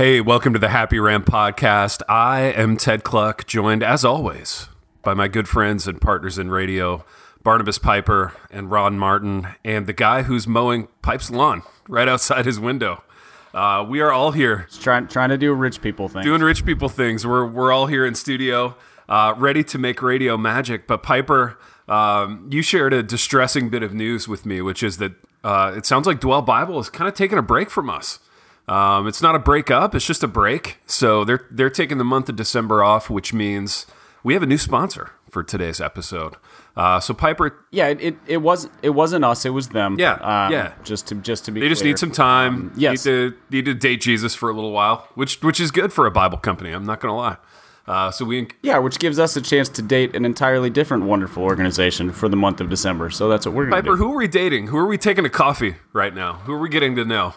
Hey, welcome to the Happy Rant podcast. I am Ted Kluck, joined as always by my good friends and partners in radio, Barnabas Piper and Ron Martin, and the guy who's mowing Pipe's lawn right outside his window. Uh, we are all here trying trying to do rich people things. doing rich people things. We're we're all here in studio, uh, ready to make radio magic. But Piper, um, you shared a distressing bit of news with me, which is that uh, it sounds like Dwell Bible is kind of taking a break from us. Um, it's not a breakup; it's just a break. So they're they're taking the month of December off, which means we have a new sponsor for today's episode. Uh, so Piper, Yeah, it, it, it was it wasn't us, it was them. Yeah, Um, yeah. Just to just to be they just clear. need some time. Um, yes. need to need to date Jesus for a little while, which which is good for a Bible company. I'm not going to lie. Uh, so we Yeah, which gives us a chance to date an entirely different wonderful organization for the month of December. So that's what we're going to Piper, do. who are we dating? Who are we taking to coffee right now? Who are we getting to know?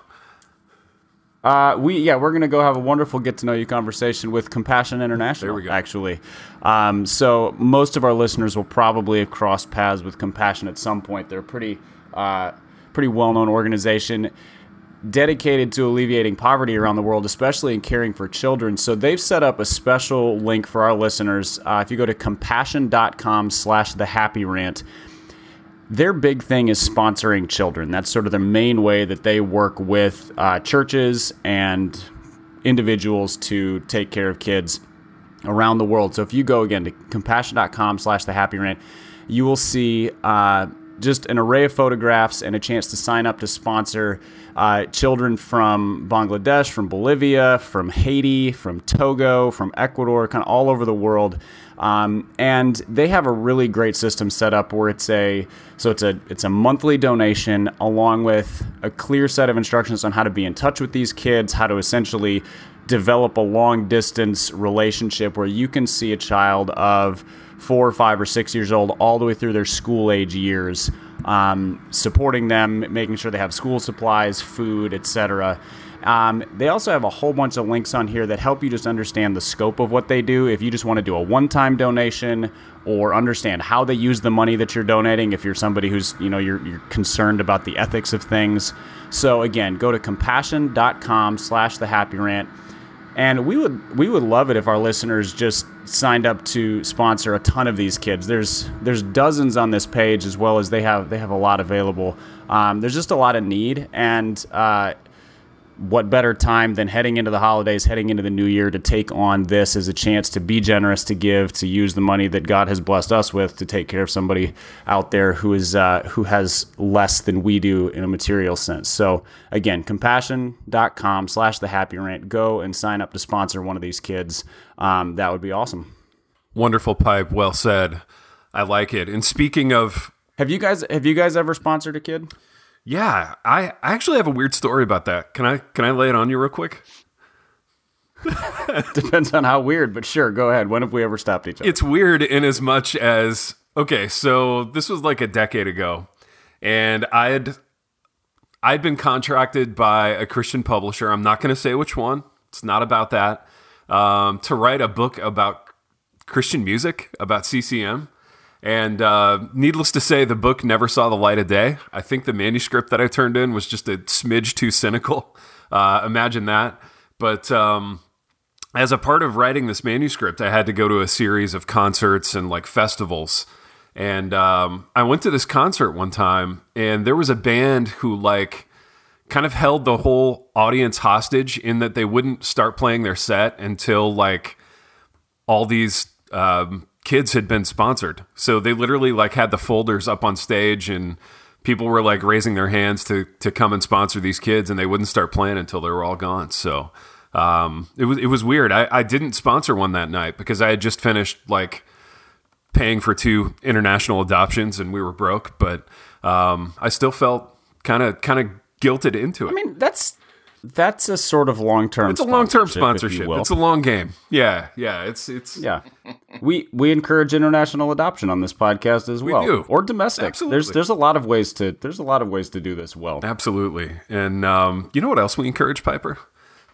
Uh, we yeah, we're gonna go have a wonderful get to know you conversation with Compassion International. There we go. Actually, um, so most of our listeners will probably have crossed paths with Compassion at some point. They're a pretty uh, pretty well known organization dedicated to alleviating poverty around the world, especially in caring for children. So they've set up a special link for our listeners. Uh, if you go to compassion.com slash the happy rant, their big thing is sponsoring children. That's sort of the main way that they work with uh, churches and individuals to take care of kids around the world. So if you go again to compassion.com slash the happy rant, you will see uh, just an array of photographs and a chance to sign up to sponsor uh, children from Bangladesh, from Bolivia, from Haiti, from Togo, from Ecuador, kind of all over the world. Um, and they have a really great system set up where it's a so it's a it's a monthly donation along with a clear set of instructions on how to be in touch with these kids, how to essentially develop a long distance relationship where you can see a child of four or five or six years old all the way through their school age years, um, supporting them, making sure they have school supplies, food, etc. Um, they also have a whole bunch of links on here that help you just understand the scope of what they do. If you just want to do a one-time donation or understand how they use the money that you're donating, if you're somebody who's you know you're, you're concerned about the ethics of things. So again, go to compassion.com/slash the happy rant. And we would we would love it if our listeners just signed up to sponsor a ton of these kids. There's there's dozens on this page as well as they have they have a lot available. Um, there's just a lot of need, and uh, what better time than heading into the holidays, heading into the new year to take on this as a chance to be generous, to give, to use the money that God has blessed us with to take care of somebody out there who is uh, who has less than we do in a material sense. So again, compassion.com slash the happy rant. Go and sign up to sponsor one of these kids. Um, that would be awesome. Wonderful pipe. Well said. I like it. And speaking of, Have you guys have you guys ever sponsored a kid? Yeah, I, actually have a weird story about that. Can I can I lay it on you real quick? Depends on how weird, but sure, go ahead. When have we ever stopped each other? It's weird in as much as okay, so this was like a decade ago, and I had I'd been contracted by a Christian publisher. I'm not going to say which one. It's not about that. Um, to write a book about Christian music about CCM. And uh, needless to say, the book never saw the light of day. I think the manuscript that I turned in was just a smidge too cynical. Uh, imagine that. But um, as a part of writing this manuscript, I had to go to a series of concerts and like festivals. And um, I went to this concert one time, and there was a band who like kind of held the whole audience hostage in that they wouldn't start playing their set until like all these um, kids had been sponsored. So they literally like had the folders up on stage and people were like raising their hands to to come and sponsor these kids and they wouldn't start playing until they were all gone. So um, it was it was weird. I, I didn't sponsor one that night because I had just finished like paying for two international adoptions and we were broke, but um, I still felt kind of kind of guilted into it. I mean, that's that's a sort of long term. it's a long term sponsorship. It's a long game. Yeah, yeah. It's it's yeah. We we encourage international adoption on this podcast as well, do. or domestic. Absolutely. There's there's a lot of ways to there's a lot of ways to do this well. Absolutely. And um, you know what else we encourage, Piper?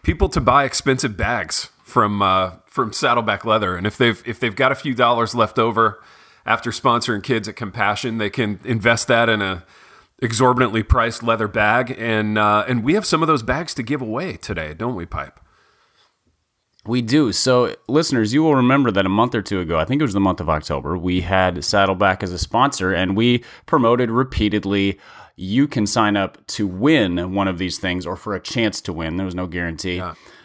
People to buy expensive bags from uh, from Saddleback Leather, and if they've if they've got a few dollars left over after sponsoring kids at Compassion, they can invest that in a exorbitantly priced leather bag, and uh, and we have some of those bags to give away today, don't we, Pipe? We do. So, listeners, you will remember that a month or two ago, I think it was the month of October, we had Saddleback as a sponsor and we promoted repeatedly you can sign up to win one of these things or for a chance to win. There was no guarantee.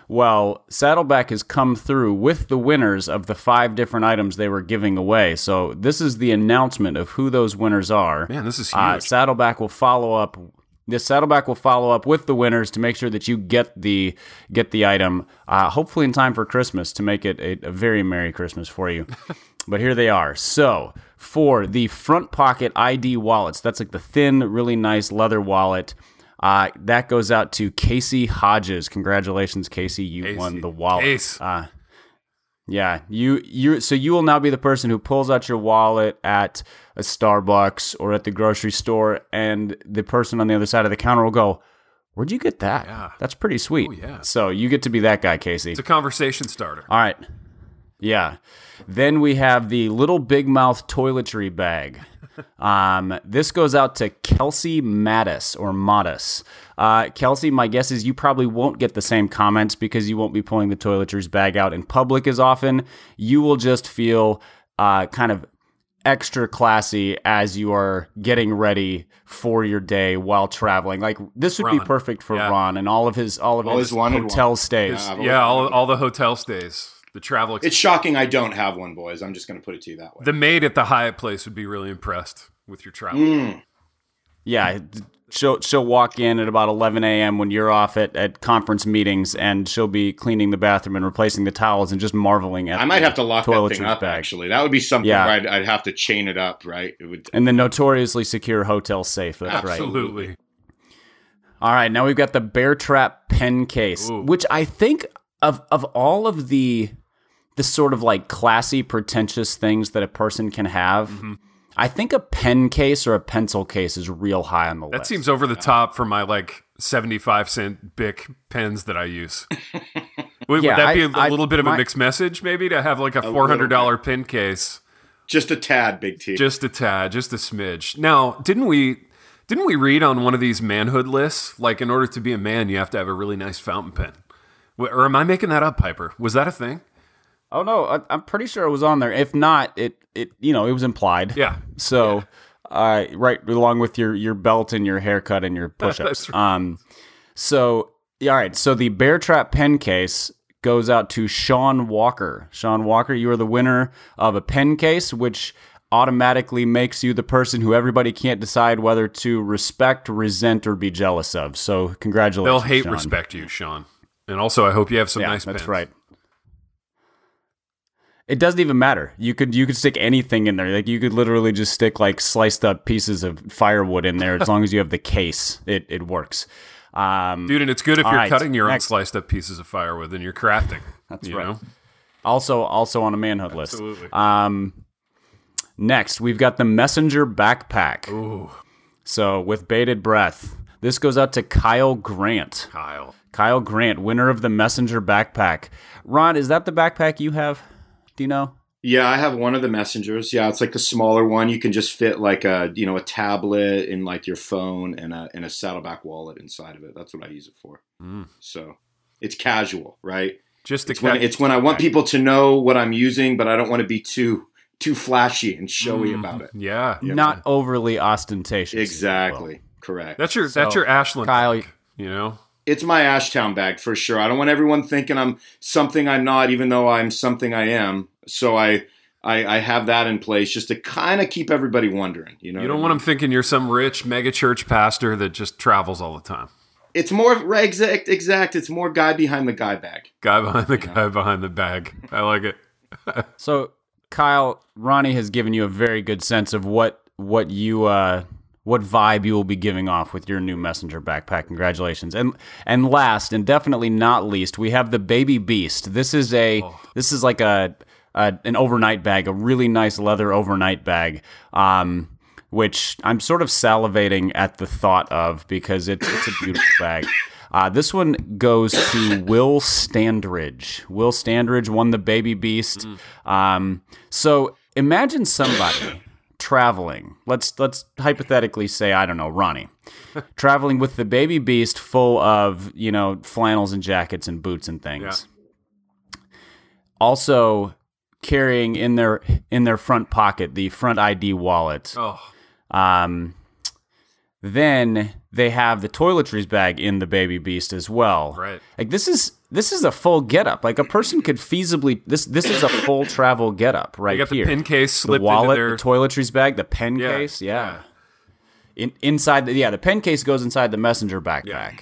Well, Saddleback has come through with the winners of the five different items they were giving away. So, this is the announcement of who those winners are. Man, this is huge. Uh, Saddleback will follow up. This Saddleback will follow up with the winners to make sure that you get the get the item, uh, hopefully in time for Christmas to make it a, a very merry Christmas for you. but here they are. So for the front pocket ID wallets, that's like the thin, really nice leather wallet. Uh, that goes out to Casey Hodges. Congratulations, Casey! You Casey. won the wallet. Uh, yeah, you you so you will now be the person who pulls out your wallet at a Starbucks or at the grocery store, and the person on the other side of the counter will go, "Where'd you get that? Yeah. That's pretty sweet." Oh, yeah. So you get to be that guy, Casey. It's a conversation starter. All right. Yeah. Then we have the little big mouth toiletry bag. Um, this goes out to Kelsey Mattis or Mattis. Uh, Kelsey, my guess is you probably won't get the same comments because you won't be pulling the toiletries bag out in public as often. You will just feel uh, kind of extra classy as you are getting ready for your day while traveling. Like this would be perfect for Yeah. Ron and all of his all of Always his hotel one. stays. Yeah, Yeah, all, all the hotel stays, the travel. Ex- It's shocking I don't have one, boys. I'm just going to put it to you that way. the maid at the Hyatt place would be really impressed with your travel. Mm. Yeah, she'll she'll walk in at about 11 a.m. when you're off at, at conference meetings, and she'll be cleaning the bathroom and replacing the towels and just marveling at. I might the have to lock that thing up. bag. Actually, that would be something Yeah. where I'd, I'd have to chain it up. Right? It would. And the notoriously secure hotel safe. That's right. Absolutely. All right, now we've got the Bear Trap pen case, Ooh. which I think of of all of the the sort of like classy, pretentious things that a person can have. Mm-hmm. I think a pen case or a pencil case is real high on the That list. That seems over the top for my like 75 cent Bic pens that I use. would, Yeah, would that be I- a I- little bit of my- a mixed message maybe to have like a little $400 pen case? Just a tad, Big T. Just a tad, just a smidge. Now, didn't we didn't we read on one of these manhood lists like in order to be a man you have to have a really nice fountain pen? Or am I making that up, Piper? Was that a thing? Oh no, I, I'm pretty sure it was on there. If not, it it you know it was implied. Yeah. So, uh, right along with your your belt and your haircut and your push-ups. Right. Um, so yeah, all right. So the Bear Trap pen case goes out to Sean Walker. Sean Walker, you are the winner of a pen case, which automatically makes you the person who everybody can't decide whether to respect, resent, or be jealous of. So congratulations. They'll hate Sean. respect you, Sean. And also, I hope you have some Yeah, nice that's pens. right. It doesn't even matter. You could you could stick anything in there. Like you could literally just stick like sliced up pieces of firewood in there as long as you have the case. It it works. Um, Dude, and it's good if you're right, cutting your next. own sliced up pieces of firewood and you're crafting. That's you right. Know? also also on a manhood list. Absolutely. Um, next we've got the messenger backpack. Ooh, So with bated breath, this goes out to Kyle Grant. Kyle. Kyle Grant, winner of the messenger backpack. Ron, is that the backpack you have? Do you know? Yeah, I have one of the messengers. Yeah, it's like the smaller one. You can just fit like a you know a tablet in like your phone and a and a saddleback wallet inside of it. That's what I use it for. Mm. So it's casual, right? Just a It's when it's when I want people to know what I'm using, but I don't want to be too too flashy and showy Mm, about it. Yeah, Not overly ostentatious. Exactly, correct. that's your that's So, your Ashland. Kyle- bag, you know. It's my Ashtown bag for sure. I don't want everyone thinking I'm something I'm not, even though I'm something I am. So I I, I have that in place just to kind of keep everybody wondering. You know, You don't I want mean? them thinking you're some rich mega church pastor that just travels all the time. It's more right, exact. Exact. It's more guy behind the guy bag. Guy behind the guy behind the bag. I like it. So, Kyle, Ronnie has given you a very good sense of what what you uh, what vibe you will be giving off with your new messenger backpack. Congratulations! And and last and definitely not least, we have the Baby Beast. This is a this is like a, a an overnight bag, a really nice leather overnight bag. Um, which I'm sort of salivating at the thought of because it's it's a beautiful bag. Uh, this one goes to Will Standridge. Will Standridge won the Baby Beast. Um, so imagine somebody traveling. Let's let's hypothetically say I don't know Ronnie traveling with the Baby Beast full of you know flannels and jackets and boots and things. also carrying in their in their front pocket the front ID wallet. Oh, Um, then they have the toiletries bag in the baby beast as well. Right. Like this is this is a full getup. Like a person could feasibly this this is a full travel getup right you got the here. pin case the wallet, their the toiletries bag, the pen Yeah, case. Yeah. yeah. In, inside the yeah, the pen case goes inside the messenger backpack,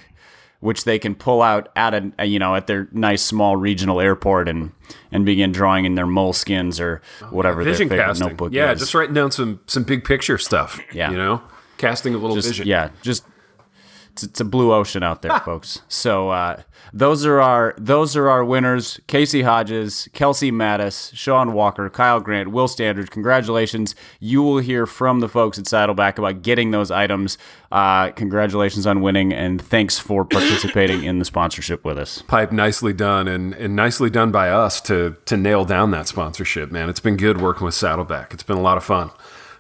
which they can pull out at a, you know at their nice small regional airport and and begin drawing in their moleskins or oh, whatever vision their favorite casting. notebook yeah, is. just writing down some some big picture stuff. Yeah. you know, casting a little just vision. yeah, just it's, it's a blue ocean out there, folks. So uh, those are our those are our winners: Casey Hodges, Kelsey Mattis, Sean Walker, Kyle Grant, Will Standridge. Congratulations! You will hear from the folks at Saddleback about getting those items. Uh, congratulations on winning, and thanks for participating in the sponsorship with us. pipe nicely done and, and nicely done by us to to nail down that sponsorship man it's been good working with saddleback it's been a lot of fun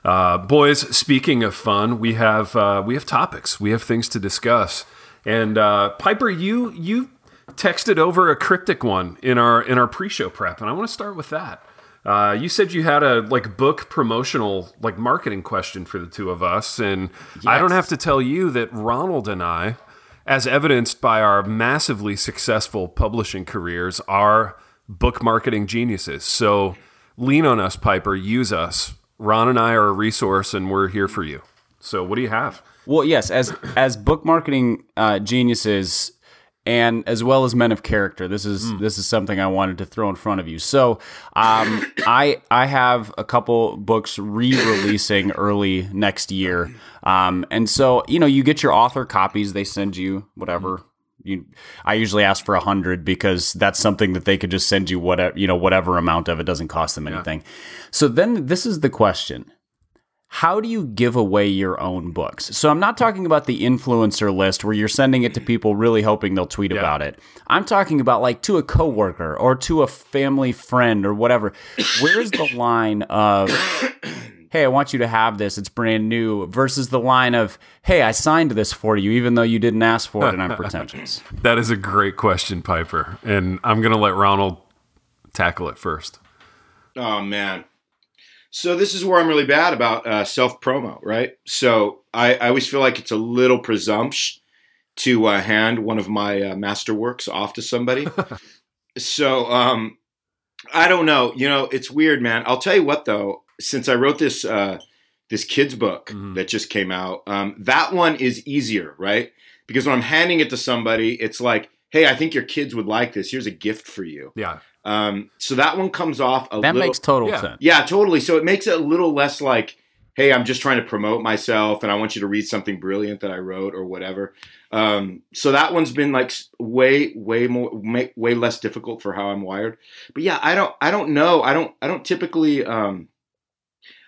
uh, boys speaking of fun we have uh, we have topics we have things to discuss and uh, piper you you texted over a cryptic one in our in our pre-show prep and i want to start with that uh, you said you had a like book promotional like marketing question for the two of us and i don't have to tell you that ronald and i as evidenced by our massively successful publishing careers, are book marketing geniuses. So lean on us, Piper. Use us. Ron and I are a resource, and we're here for you. So what do you have? Well, yes, as as book marketing uh, geniuses, and as well as men of character. This is this is something I wanted to throw in front of you. So, um, I I have a couple books re-releasing early next year, um, and so you know you get your author copies. They send you whatever. You, I usually ask for a hundred because that's something that they could just send you whatever you know whatever amount of it doesn't cost them anything. So then this is the question how do you give away your own books? So I'm not talking about the influencer list where you're sending it to people really hoping they'll tweet about it. I'm talking about like to a coworker or to a family friend or whatever. Where's the line of hey, I want you to have this, it's brand new versus the line of hey, I signed this for you even though you didn't ask for it and I'm pretentious. That is a great question, Piper. And I'm going to let Ronald tackle it first. Oh man. So this is where I'm really bad about uh, self promo, right? So I, I always feel like it's a little presumptuous to uh, hand one of my uh, masterworks off to somebody. so um, I don't know. You know, it's weird, man. I'll tell you what, though. Since I wrote this uh, this kids book Mhm. that just came out, um, that one is easier, right? Because when I'm handing it to somebody, it's like, hey, I think your kids would like this. Here's a gift for you. Yeah. Um, so that one comes off a That little. makes total Yeah. sense. Yeah, totally. So it makes it a little less like, hey, I'm just trying to promote myself and I want you to read something brilliant that I wrote or whatever. Um, so that one's been like way, way more, ma- way less difficult for how I'm wired. But yeah, I don't, I don't know. I don't, I don't typically, um,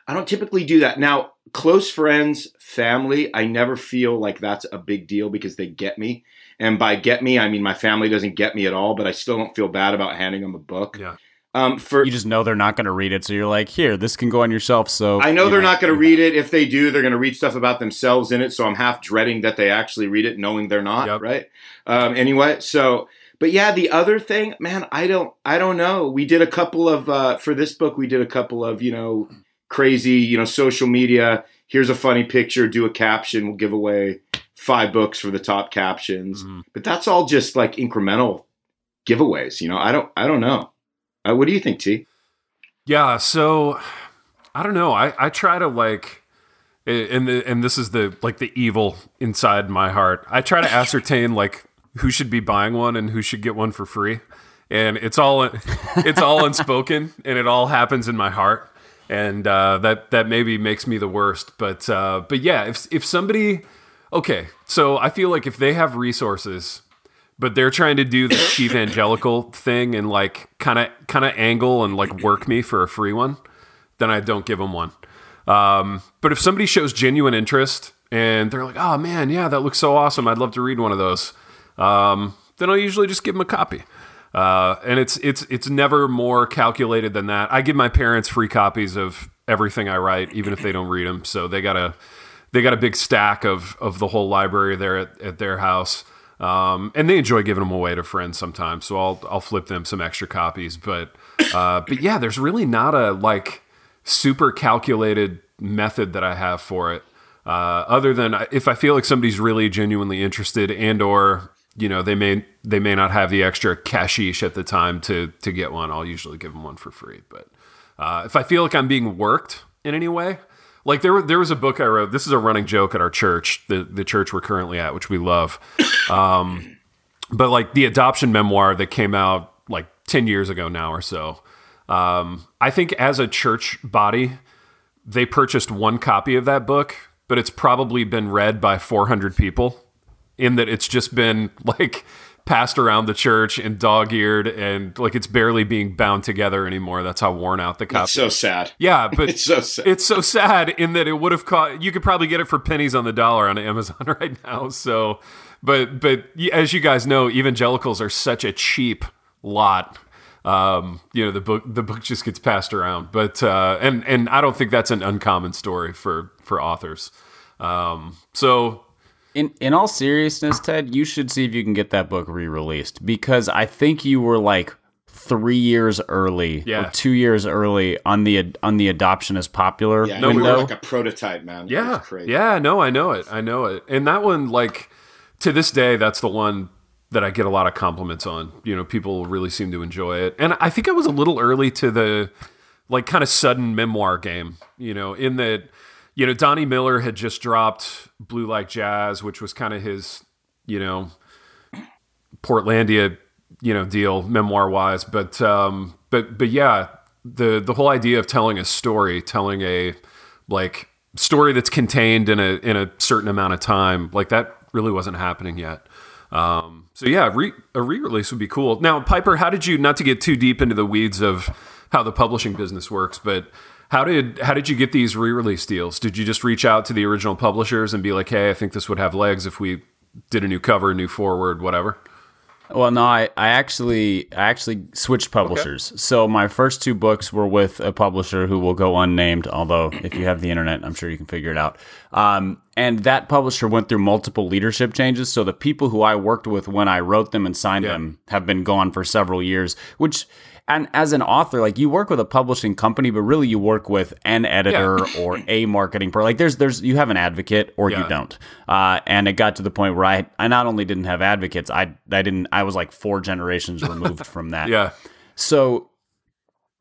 I don't typically do that. Now, close friends, family, I never feel like that's a big deal because they get me. And by get me, I mean my family doesn't get me at all, but I still don't feel bad about handing them a book. Yeah. Um, for You just know they're not going to read it, so you're like, "Here, this can go on yourself. So I know you they're not going to read it. If they do, they're going to read stuff about themselves in it. So I'm half dreading that they actually read it, knowing they're not. Yep. Right. Um, anyway, so but yeah, the other thing, man, I don't, I don't know. We did a couple of uh, for this book. We did a couple of you know crazy, you know, social media. Here's a funny picture. Do a caption. We'll give away five books for the top captions. Mhm. But that's all just like incremental giveaways. You know, I don't, I don't know. Uh, what do you think, T? Yeah, so I don't know. I, I try to like and the, and this is the like the evil inside my heart. I try to ascertain like who should be buying one and who should get one for free. And it's all it's all unspoken and it all happens in my heart. And uh, that that maybe makes me the worst, but uh, but yeah, if if somebody okay, so I feel like if they have resources but they're trying to do the chief angelical thing and like kind of kind of angle and like work me for a free one then i don't give them one. Um, but if somebody shows genuine interest and they're like oh man yeah that looks so awesome. I'd love to read one of those um, then i'll usually just give them a copy uh, and it's it's it's never more calculated than that i give my parents free copies of everything i write even if they don't read them so they got a they got a big stack of of the whole library there at, at their house Um, and they enjoy giving them away to friends sometimes, so I'll I'll flip them some extra copies. But uh, but yeah, there's really not a like super calculated method that I have for it. Uh, other than if I feel like somebody's really genuinely interested and or you know they may they may not have the extra cashish at the time to to get one, I'll usually give them one for free. But uh, if I feel like I'm being worked in any way, like there there was a book I wrote. This is a running joke at our church, the the church we're currently at, which we love. Um, but like the adoption memoir that came out like ten years ago now or so. Um, I think as a church body, they purchased one copy of that book but it's probably been read by 400 people in that it's just been like passed around the church and dog-eared and like it's barely being bound together anymore. That's how worn out the copy It's so sad. yeah but It's so sad. it's so sad in that it would have cost you could probably get it for pennies on the dollar on amazon right now. So but but as you guys know evangelicals are such a cheap lot. Um, you know the book the book just gets passed around. But uh, and and i don't think that's an uncommon story for for authors. Um, so In in all seriousness, Ted, you should see if you can get that book re-released because I think you were like three years early Yeah. or two years early on the on the adoption as popular Yeah, no, we were like a prototype, man. Yeah. crazy. Yeah, no, I know it. I know it. And that one, like, to this day, that's the one that I get a lot of compliments on. You know, people really seem to enjoy it. And I think I was a little early to the, like, kind of sudden memoir game, you know, in that, you know, Donnie Miller had just dropped Blue Like Jazz, which was kind of his, you know, Portlandia, you know, deal memoir wise. But um, but but yeah, the the whole idea of telling a story, telling a like story that's contained in a in a certain amount of time, like that really wasn't happening yet. Um, so yeah, re, a re-release would be cool. Now, Piper, how did you not to get too deep into the weeds of how the publishing business works, but how did how did you get these re-release deals? Did you just reach out to the original publishers and be like, "Hey, I think this would have legs if we did a new cover, new forward, whatever"? Well, no, I, I actually I actually switched publishers. So my first two books were with a publisher who will go unnamed, although if you have the internet, I'm sure you can figure it out. Um, and that publisher went through multiple leadership changes. So the people who I worked with when I wrote them and signed Yeah. them have been gone for several years, which and as an author, like you work with a publishing company, but really you work with an editor or a marketing pro. Like there's there's you have an advocate or you don't. Uh, and it got to the point where I I not only didn't have advocates, I I didn't I was like four generations removed from that. Yeah, So,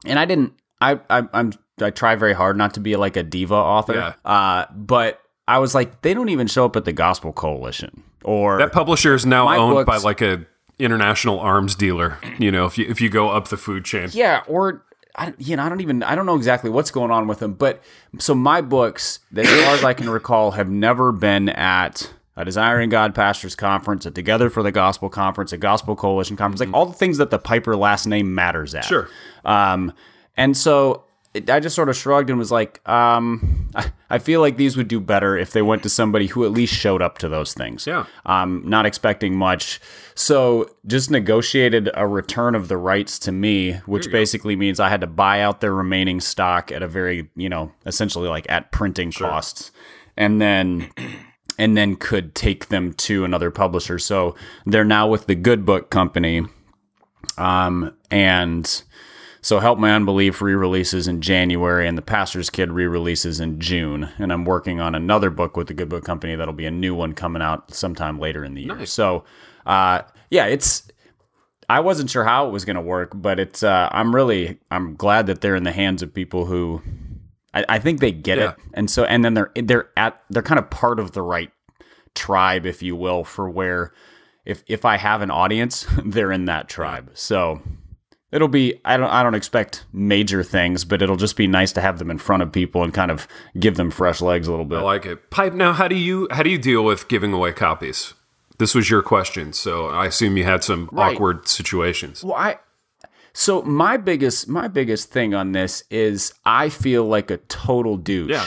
and I didn't. I, I I'm I try very hard not to be like a diva author. Yeah. Uh, but I was like, they don't even show up at the Gospel Coalition or that publisher is now owned by like a international arms dealer. You know, if you if you go up the food chain, Yeah, or I, you know, I don't even I don't know exactly what's going on with them. But so my books, as far as I can recall, have never been at a Desiring God Pastors Conference, a Together for the Gospel Conference, a Gospel Coalition Conference, like all the things that the Piper last name matters at. Sure. Um, and so it, I just sort of shrugged and was like, um, I, I feel like these would do better if they went to somebody who at least showed up to those things. Yeah. Um, not expecting much. So just negotiated a return of the rights to me, which basically means I had to buy out their remaining stock at a very, you know, essentially like at printing costs. And then and then could take them to another publisher. So they're now with the Good Book Company. Um, and so Help My Unbelief re-releases in January and The Pastor's Kid re-releases in June. And I'm working on another book with the Good Book Company that'll be a new one coming out sometime later in the year. So, uh, yeah, it's I wasn't sure how it was going to work, but it's uh, I'm really I'm glad that they're in the hands of people who I, I think they get Yeah. it, and so and then they're they're at they're kind of part of the right tribe, if you will, for where if if I have an audience, they're in that tribe. So it'll be I don't I don't expect major things, but it'll just be nice to have them in front of people and kind of give them fresh legs a little bit. I like it. Pipe. Now, how do you how do you deal with giving away copies? This was your question, so I assume you had some Right. awkward situations. Well, I so my biggest my biggest thing on this is I feel like a total douche Yeah.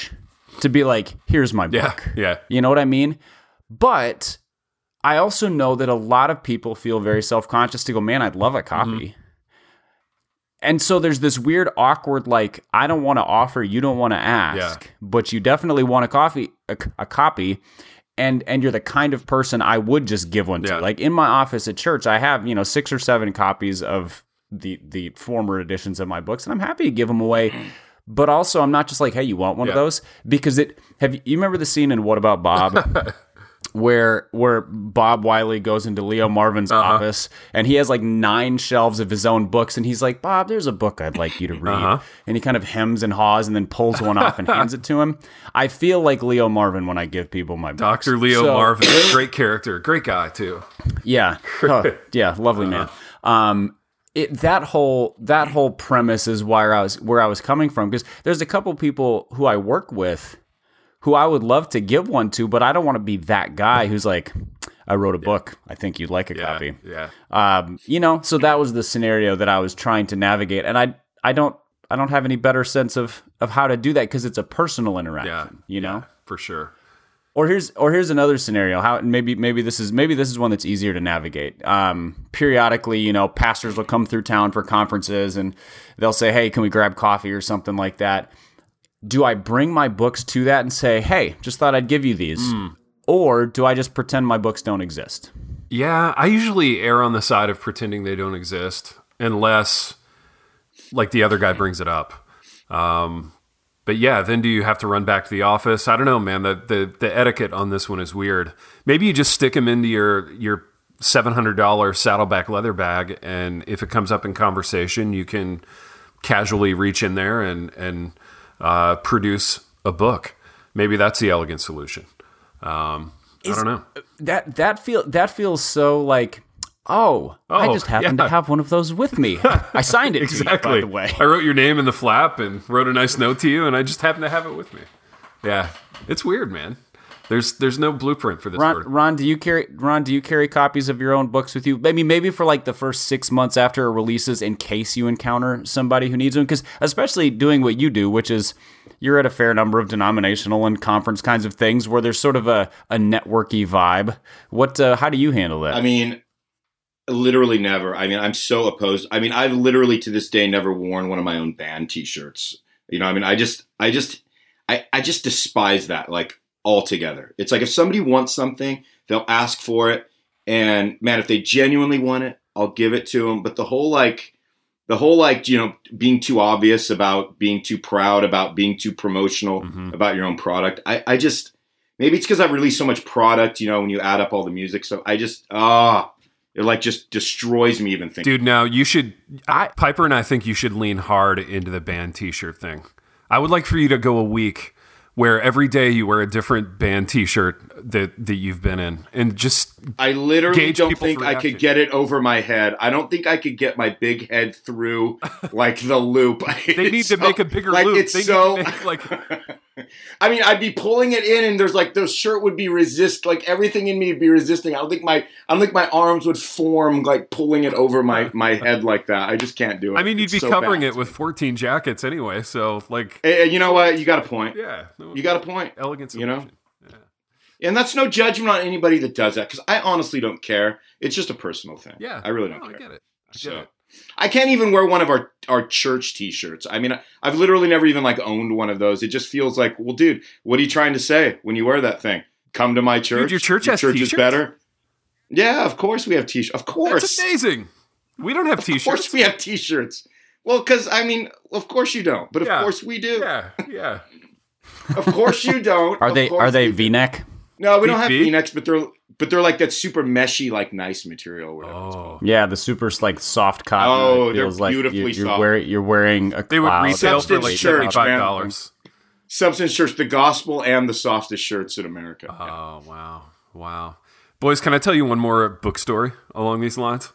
to be like, here's my Yeah, book. yeah. You know what I mean? But I also know that a lot of people feel very self conscious to go, man, I'd love a copy. Mm-hmm. And so there's this weird, awkward, like, I don't want to offer, you don't want to ask, Yeah. but you definitely want a coffee, a, a copy. and and you're the kind of person I would just give one to. Yeah. Like in my office at church, I have you know six or seven copies of the the former editions of my books, and I'm happy to give them away. But also, I'm not just like, hey, you want one of those? Because it have you, you remember the scene in What About Bob? where where Bob Wiley goes into Leo Marvin's Uh-huh. office and he has like nine shelves of his own books and he's like, Bob, there's a book I'd like you to read. Uh-huh. And he kind of hems and haws and then pulls one off and hands it to him. I feel like Leo Marvin when I give people my books. Dr. Leo So- Marvin, great character, great guy too. yeah. Oh, yeah, lovely man. Um it, that whole that whole premise is where I was where I was coming from because there's a couple people who I work with who I would love to give one to, but I don't want to be that guy who's like, I wrote a book. I think you'd like a Yeah, copy. yeah. Um, you know, so that was the scenario that I was trying to navigate, and I I don't I don't have any better sense of of how to do that because it's a personal interaction. Yeah, you know. yeah, for sure. Or here's or here's another scenario. How maybe maybe this is maybe this is one that's easier to navigate. Um, periodically, you know, pastors will come through town for conferences and they'll say, "Hey, can we grab coffee or something like that?" Do I bring my books to that and say, "Hey, just thought I'd give you these," or do I just pretend my books don't exist? Yeah, I usually err on the side of pretending they don't exist, unless like the other guy brings it up. Um, but yeah, then do you have to run back to the office? I don't know, man. The the the etiquette on this one is weird. Maybe you just stick them into your your seven hundred dollar saddleback leather bag, and if it comes up in conversation, you can casually reach in there and and uh, produce a book. Maybe that's the elegant solution. Um, I don't know. That that feel that feels so like. Oh, I Oh, just happen yeah. to have one of those with me. I signed it to you, Exactly. by the way. I wrote your name in the flap and wrote a nice note to you, and I just happen to have it with me. Yeah, it's weird, man. There's there's no blueprint for this. Ron. Ron, do you carry Ron? Do you carry copies of your own books with you? Maybe, maybe for like the first six months after it releases, in case you encounter somebody who needs them. Because especially doing what you do, which is you're at a fair number of denominational and conference kinds of things where there's sort of a, a networky vibe. What? Uh, how do you handle that? I mean, literally never. I mean, I'm so opposed. I mean, I've literally to this day never worn one of my own band T-shirts. You know, I mean, I just, I just, I, I just despise that like altogether. It's like if somebody wants something, they'll ask for it, and man, if they genuinely want it, I'll give it to them. But the whole like, the whole like, you know, being too obvious about being too proud about being too promotional Mhm. about your own product, I, I just. Maybe it's because I release so much product, you know, when you add up all the music. So I just, ah, it like just destroys me even thinking. Dude, now you should. I, Piper and I think you should lean hard into the band T-shirt thing. I would like for you to go a week where every day you wear a different band T-shirt that that you've been in, and just I literally don't think I could get it over my head. I don't think I could get my big head through like the loop. they need to make a bigger like, loop. It's they so make, like I mean, I'd be pulling it in, and there's like the shirt would be resist, like everything in me would be resisting. I don't think my, I don't think my arms would form like pulling it over my my head like that. I just can't do it. I mean, you'd It's be so covering bad. it with 14 jackets anyway. So like, hey, you know what? You got a point. yeah, You got a point. Elegance, you know? Solution. And that's no judgment on anybody that does that because I honestly don't care. It's just a personal thing. Yeah, I really don't No, care. I get it. I get So it. I can't even wear one of our our church T-shirts. I mean, I- I've literally never even like owned one of those. It just feels like, well, dude, what are you trying to say when you wear that thing? Come to my church. your church has is T-shirts? better. Yeah, of course we have T-shirts. Of course, That's amazing. We don't have of T-shirts. course we have T-shirts. Well, because I mean, of course you don't, but of Yeah. course we do. Yeah, yeah. Of course you don't. are Of they are they. V-neck? No, we don't have V? V-necks, but they're but they're like that super meshy, like nice material. Or whatever it's Oh. Yeah, the super like soft cotton. Oh, It they're feels like beautifully you, you're, soft. wearing, you're wearing a they would resell for like church, seventy-five man. dollars. Substance Church, the gospel and the softest shirts in America. Oh wow, wow, boys! Can I tell you one more book story along these lines?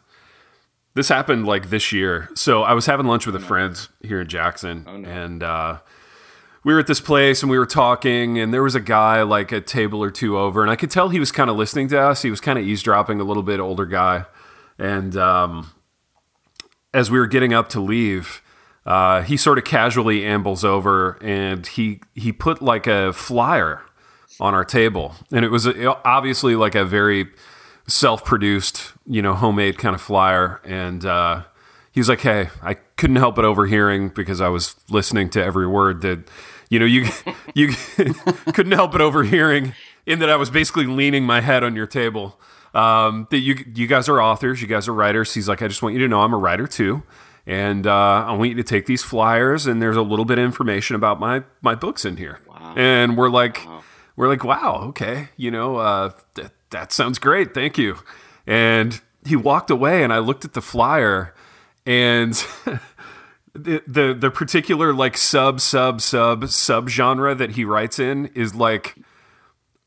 This happened like this year. So I was having lunch with a friend here in Jackson, Oh, no. and uh, we were at this place and we were talking, and there was a guy like a table or two over, and I could tell he was kind of listening to us. He was kind of eavesdropping, a little bit older guy, and um, as we were getting up to leave, uh, he sort of casually ambles over and he he put like a flyer on our table, and it was obviously like a very self-produced, you know, homemade kind of flyer, and uh, he was like, "Hey, I couldn't help but overhearing because I was listening to every word that." You know, you you couldn't help but overhearing in that I was basically leaning my head on your table. Um, that you you guys are authors, you guys are writers. He's like, I just want you to know I'm a writer too, and uh, I want you to take these flyers and there's a little bit of information about my my books in here. Wow. And we're like, Wow. we're like, wow, okay, you know, uh, th- that sounds great, thank you. And he walked away, and I looked at the flyer, and the, the the particular like sub sub sub sub genre that he writes in is like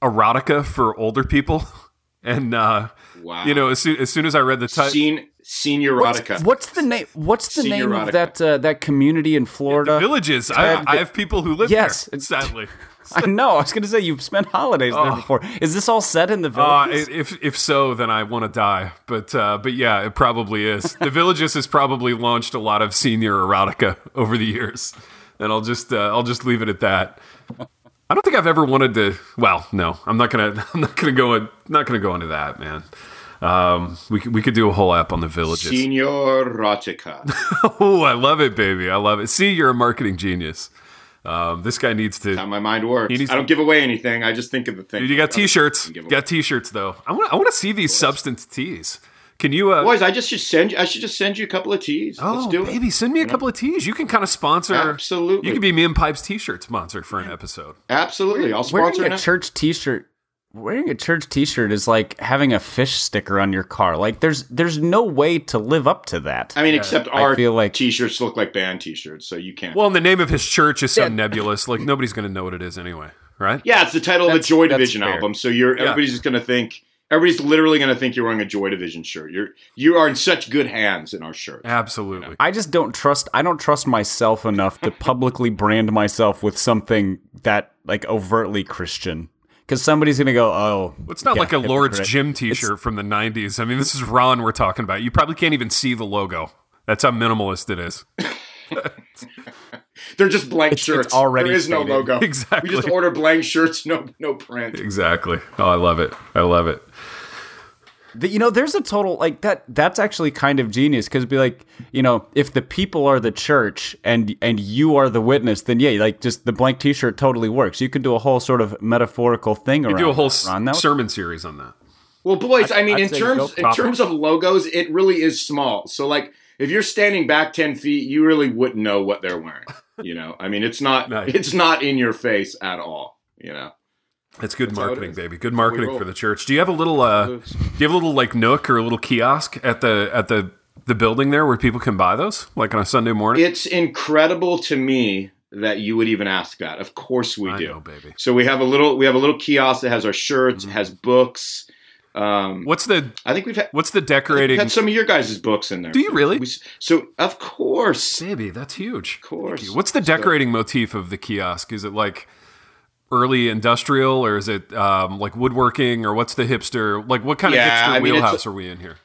erotica for older people, and uh, Wow. you know, as soon, as soon as I read the title. Scene, senior erotica. What's the name? What's the Senior name erotica. of that uh, that community in Florida? Villages. I, Ted- I have people who live Yes, there. it's- Sadly, I know. I was going to say you've spent holidays there Oh. before. Is this all set in the Uh, if if so, then I want to die. But uh, but yeah, it probably is. The Villages has probably launched a lot of senior erotica over the years, and I'll just uh, I'll just leave it at that. I don't think I've ever wanted to. Well, no, I'm not gonna I'm not gonna go in, not gonna go into that, man. Um, we could, we could do a whole app on the Villages. Senior erotica. oh, I love it, baby. I love it. See, you're a marketing genius. Um, this guy needs to. How my mind works. He needs I don't to- give away anything. I just think of the thing. Dude, you got T-shirts. Give You away. got T-shirts though. I want I want to see these substance tees. Can you? Uh, Boys, I just should send you. I should just send you a couple of teas. Oh, Let's do baby, it. send me a couple of tees. You can kind of sponsor. Absolutely. You can be me and Pipe's T-shirt sponsor for an episode. Absolutely. I'll wearing sponsor a it. church T-shirt. Wearing a church T-shirt is like having a fish sticker on your car. Like there's there's no way to live up to that. I mean, except I our feel like- t-shirts look like band t-shirts, so you can't. Well, and the name of his church is so Yeah. nebulous. Like nobody's going to know what it is anyway, right? yeah, it's the title of a Joy Division fair. album. So you're Yeah. everybody's just gonna think. Everybody's literally gonna think you're wearing a Joy Division shirt. You're you are in such good hands in our shirt. Absolutely. I just don't trust. I don't trust myself enough to publicly brand myself with something that like overtly Christian. Because somebody's gonna go, oh, It's not yeah, like a Lord's hypocrite." Gym T-shirt from the '90s. I mean, this is Ron we're talking about. You probably can't even see the logo. That's how minimalist it is. They're just blank It's- shirts. it's already there is no logo. Exactly. We just order blank shirts, no no print. Exactly. Oh, I love it. I love it. The- you know, there's a total like that. That's actually kind of genius because be like, you know, if the people are the church and and you are the witness, then yeah, like just the blank T-shirt totally works. You can do a whole sort of metaphorical thing around. Do a whole that, s- Ron. Sermon series on that. Well, boys, I, mean, I'd in terms in proper. terms of logos, it really is small. So, like, if you're standing back ten feet, you really wouldn't know what they're wearing. You know, I mean, it's not Nice. it's not in your face at all. You know, It's good it marketing, baby. Good marketing for the church. Do you have a little? Uh, do you have a little like nook or a little kiosk at the at the the building there where people can buy those, like on a Sunday morning? it's incredible to me that you would even ask that. Of course, we I do. know, baby. So we have a little we have a little kiosk that has our shirts, Mm-hmm. has books. Um, What's the I think we've had, what's the decorating? we've had some of your guys' books in there. Do you really? We, so of course, Baby, that's huge. Of course. What's the decorating motif of the kiosk? Is it like early industrial, or is it um, like woodworking, or what's the hipster? Like, what kind Yeah, of hipster I mean, wheelhouse are we in here?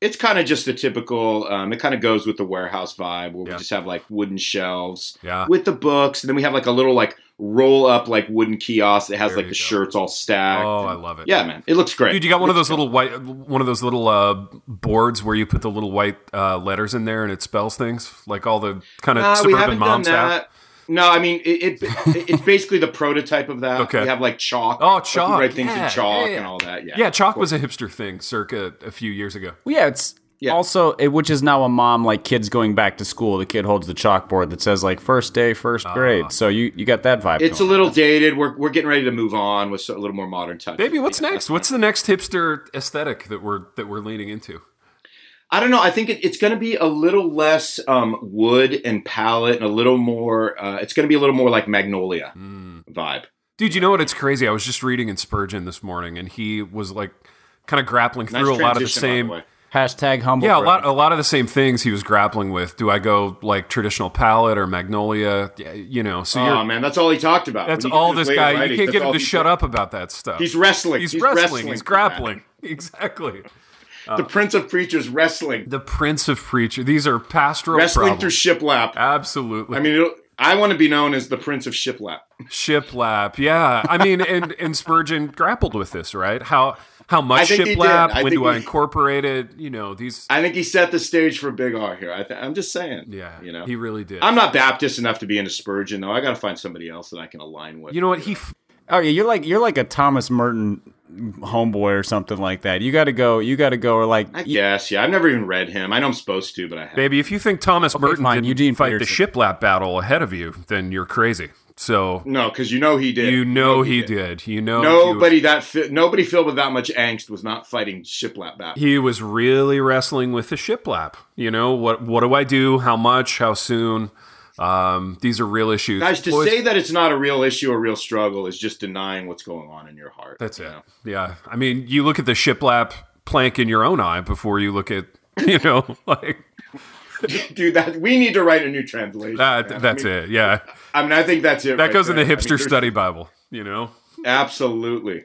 it's kind of just the typical. Um, it kind of goes with the warehouse vibe, where Yeah. we just have like wooden shelves Yeah. with the books, and then we have like a little like roll up like wooden kiosk that has There like the go. shirts all stacked. Oh, and- I love it. yeah, man, it looks great, Dude, you got one of those little white, one of those little uh, boards where you put the little white uh, letters in there and it spells things, like all the kind of we suburban haven't done moms have. that. No, I mean it, it, it's basically the prototype of that. Okay. We have like chalk. Oh, Like, chalk. write things Yeah, in chalk yeah, yeah. and all that. Yeah. Yeah, chalk was a hipster thing, circa a few years ago. Well, yeah, it's Yeah. also it, which is now a mom like kids going back to school. The kid holds the chalkboard that says like first day, first Ah. grade. So you you got that vibe. It's a going. little dated. We're, we're getting ready to move on with a little more modern touch. Baby, what's next? What's the next hipster aesthetic that we're that we're leaning into? I don't know. I think it, it's going to be a little less um, wood and pallet, and a little more. Uh, it's going to be a little more like Magnolia vibe. Dude, you know what? It's crazy. I was just reading in Spurgeon this morning, and he was like kind of grappling Nice through a lot of the same. way. hashtag humble. yeah, a lot, a lot of the same things he was grappling with. Do I go like traditional pallet or magnolia? You know, so Oh man, that's all he talked about. that's all this way of guy. You can't get him to shut said. up about that stuff. He's wrestling. He's, He's wrestling. He's grappling. Exactly. That. The Prince of Preachers wrestling, The Prince of Preacher. These are pastoral wrestling problems. through shiplap. Absolutely. I mean, it'll, I want to be known as the Prince of Shiplap. shiplap. Yeah. I mean, and and Spurgeon grappled with this, right? How how much think he did. shiplap? When think do I incorporate it? You know, these. I think he set the stage for Big R here. I th- I'm just saying. Yeah. you know, he really did. I'm not Baptist enough to be into Spurgeon though. I got to find somebody else that I can align with. you know what? He f- Oh yeah, you're like you're like a Thomas Merton homeboy or something like that. You got to go. You got to go. Or like, I guess, yeah. I've never even read him. I know I'm supposed to, but I haven't. Baby, if you think Thomas Merton fine, didn't Eugene fight Peterson. the shiplap battle ahead of you, then you're crazy. So No, because you know he did. you know he did. You know he was- Nobody that fi- nobody filled with that much angst was not fighting shiplap battle. he was really wrestling with the shiplap. You know what? What do I do? How much? How soon? Um, these are real issues. Guys, to Boys- say that it's not a real issue, a real struggle, is just denying what's going on in your heart. that's you it. know? Yeah, I mean, you look at the shiplap plank in your own eye before you look at you know like dude. That we need to write a new translation. that. man. That's I mean, it. Yeah, I mean, I think that's it. that right goes in the there. I mean, hipster study bible. You know. Absolutely,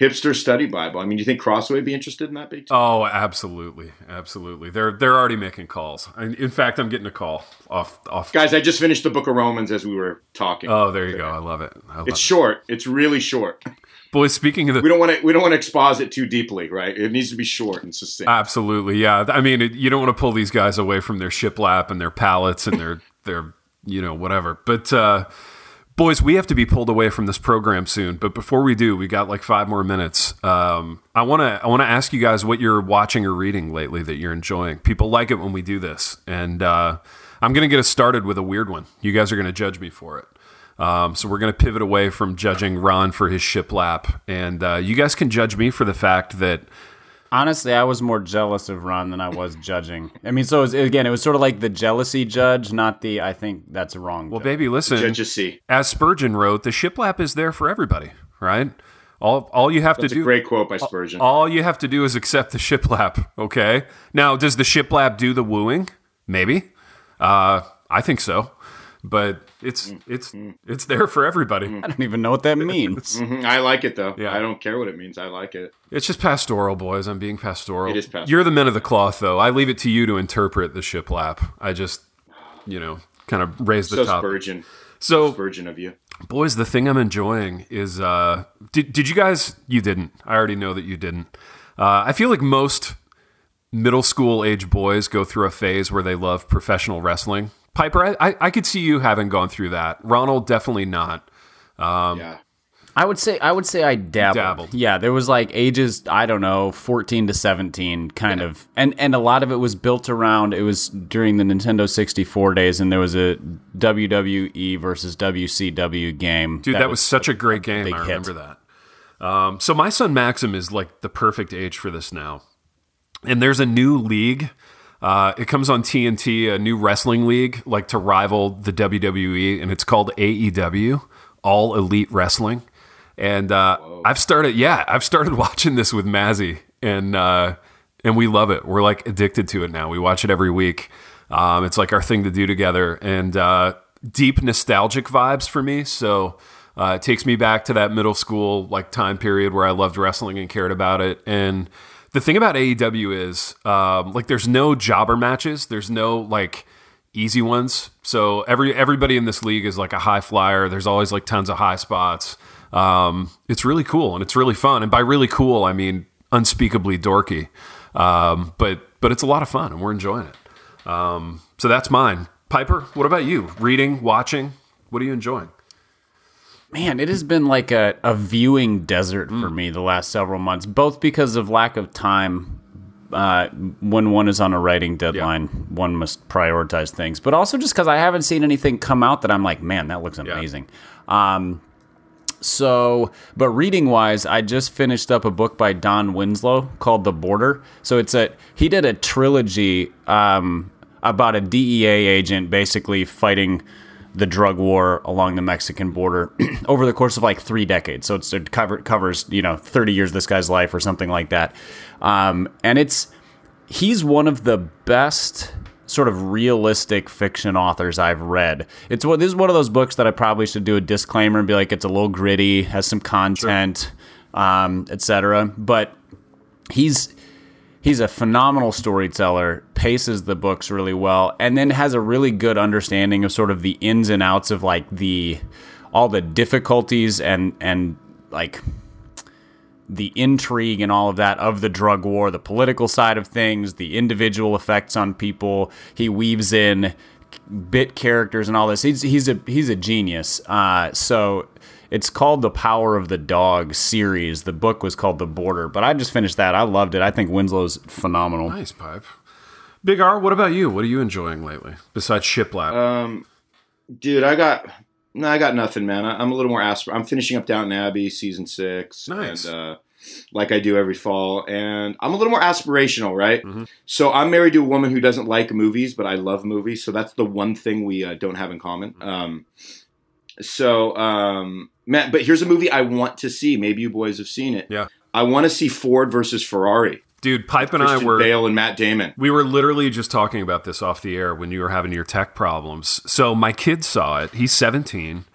hipster study Bible. I mean, do you think Crossway would be interested in that big? Oh, absolutely, absolutely. They're they're already making calls. In fact, I'm getting a call off off. Guys, I just finished the Book of Romans as we were talking. Oh, there you go. I love it. I love it's it. short. It's really short. Boys, speaking of the We don't want to. We don't want to expose it too deeply, right? It needs to be short and succinct. Absolutely, yeah. I mean, it, you don't want to pull these guys away from their shiplap and their pallets and their their you know whatever. But uh, boys, we have to be pulled away from this program soon. But before we do, we got like five more minutes. Um, I want to I want to ask you guys what you're watching or reading lately that you're enjoying. People like it when we do this, and uh, I'm going to get us started with a weird one. You guys are going to judge me for it. Um, so we're going to pivot away from judging Ron for his shiplap, and uh, you guys can judge me for the fact that honestly, I was more jealous of Ron than I was judging. I mean, so it was, again, it was sort of like the jealousy judge, not the I think that's wrong. well, judge. baby, listen. Judges see. as Spurgeon wrote, the shiplap is there for everybody, right? All all you have That's to do a great quote by Spurgeon. all you have to do is accept the shiplap, okay? Now, does the shiplap do the wooing? Maybe. Uh, I think so. But it's it's it's there for everybody. I don't even know what that means. Mhm, I like it though. Yeah. I don't care what it means. I like it. It's just pastoral, boys. I'm being pastoral. It is pastoral. You're the men of the cloth, though. I leave it to you to interpret the shiplap. I just, you know, kind of raise the So top. Spurgeon, So, Spurgeon of you. boys the thing i'm enjoying is uh did, did you guys you didn't i already know that you didn't uh, i feel like most middle school age boys go through a phase where they love professional wrestling piper i, I, I could see you having gone through that ronald definitely not yeah. I would say I would say I dabbled. Dabbled. Yeah, there was like ages I don't know, fourteen to seventeen, kind of, and and a lot of it was built around. It was during the Nintendo sixty four days, and there was a WWE versus WCW game. dude that, was, such a great game big i hit. remember that um, so my son maxim is like the perfect age for this now and there's a new league uh, it comes on TNT, a new wrestling league, like to rival the WWE, and it's called AEW, All Elite Wrestling. And uh, I've started, yeah, I've started watching this with Mazzy, and uh, and we love it. We're like addicted to it now. We watch it every week. Um, it's like our thing to do together, and uh, deep nostalgic vibes for me. So uh, it takes me back to that middle school like time period where I loved wrestling and cared about it. And the thing about AEW is um, like there's no jobber matches. There's no like easy ones. So every everybody in this league is like a high flyer. There's always like tons of high spots. Um, it's really cool and it's really fun. And by really cool, I mean unspeakably dorky. Um, but but it's a lot of fun and we're enjoying it. Um, so that's mine. Piper, what about you? Reading, watching? What are you enjoying? Man, it has been like a, a viewing desert for me the last several months, both because of lack of time. Uh, when one is on a writing deadline, one must prioritize things, but also just because I haven't seen anything come out that I'm like, man, that looks amazing. Um, so, but reading wise, I just finished up a book by Don Winslow called The Border. So it's a he did a trilogy um, about a DEA agent basically fighting the drug war along the Mexican border over the course of like three decades. So it's, it cover, covers you know thirty years of this guy's life or something like that. Um, and it's he's one of the best sort of realistic fiction authors I've read. It's what this is one of those books that I probably should do a disclaimer and be like it's a little gritty, has some content, um, etc. But he's he's a phenomenal storyteller, paces the books really well, and then has a really good understanding of sort of the ins and outs of like the all the difficulties and and like the intrigue and all of that of the drug war, the political side of things, the individual effects on people. He weaves in bit characters and all this. He's he's a he's a genius. Uh, so it's called the Power of the Dog series. The book was called The Border, but I just finished that. I loved it. I think Winslow's phenomenal. Nice pipe. Big R, what about you? What are you enjoying lately besides shiplap? Um, dude, I got no, I got nothing, man. I, am a little more aspir. I'm finishing up Downton Abbey season six, Nice. and uh, like I do every fall, and I'm a little more aspirational, right? Mhm. So I'm married to a woman who doesn't like movies, but I love movies. So that's the one thing we uh, don't have in common. Mm-hmm. Um, so, um, man, but here's a movie I want to see. Maybe you boys have seen it. Yeah. I want to see Ford versus Ferrari. Dude, Pipe and I were Bale and Matt Damon. we were literally just talking about this off the air when you were having your tech problems. So my kid saw it. He's 17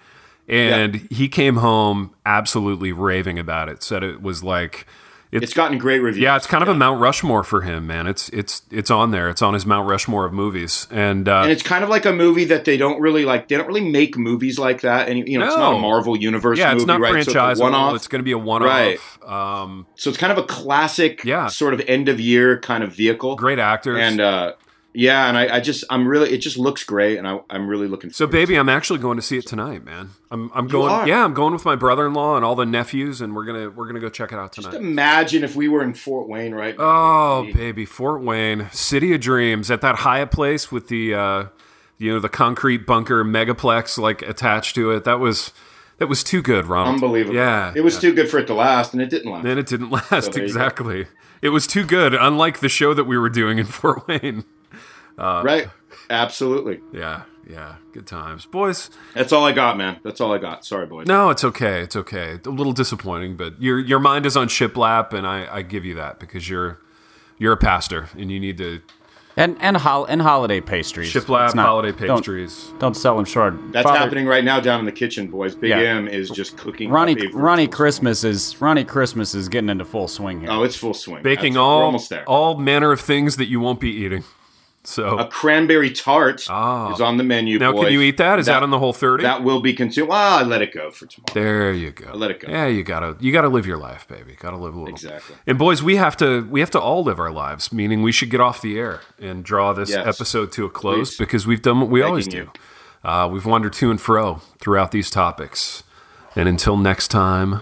and he came home absolutely raving about it. Said it was like It's gotten great reviews. Yeah, it's kind of a Mount Rushmore for him, man. It's it's it's on there. It's on his Mount Rushmore of movies, and, uh, and it's kind of like a movie that they don't really like. They don't really make movies like that, and you know, it's not a Marvel Universe yeah, movie, it's not right? So it's a one-off. it's going to be a one-off. Um, so it's kind of a classic, Yeah. sort of end of year kind of vehicle. great actors. And uh, yeah, and I, I just, I'm really, it just looks great, and I, I'm really looking. so, baby, I'm actually going to see it tonight, man. I'm I'm going. Yeah, I'm going with my brother-in-law and all the nephews, and we're gonna we're gonna go check it out Just tonight. imagine if we were in Fort Wayne, right? Oh, baby, Fort Wayne, City of Dreams, at that Hyatt place with the, uh, you know, the concrete bunker megaplex like attached to it. That was that was too good, Ronald. Unbelievable. Yeah, it was yeah. too good for it to last, and it didn't last. Then it didn't last go. exactly. It was too good, unlike the show that we were doing in Fort Wayne. Uh, right? Absolutely. Yeah, yeah, good times, boys. That's all I got, man. That's all I got. Sorry, boys. No, it's okay. It's okay. A little disappointing, but your your mind is on shiplap, and I, I give you that because you're you're a pastor and you need to And and hol- and holiday pastries. shiplap It's not- holiday don't- pastries. Don't, sell them short. That's Father- happening right now down in the kitchen, boys. Big Yeah. M is just cooking. Ronnie Ronnie virtual Christmas is Ronnie Christmas is getting into full swing here. Oh, it's full swing. Baking That's it. We're all almost there. all manner of things that you won't be eating. So a cranberry tart Ah. is on the menu. now, boys. can you eat that? Is that, on the whole thirty? That will be consumed. Ah, I let it go for tomorrow. there you go. let it go. Yeah, you gotta you gotta live your life, baby. Gotta live a little. Exactly. And boys, we have to we have to all live our lives. Meaning, we should get off the air and draw this Yes. episode to a close Please. because we've done what we Begging always do. Uh, we've wandered to and fro throughout these topics. And until next time,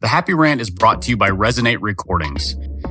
The Happy Rant is brought to you by Resonate Recordings.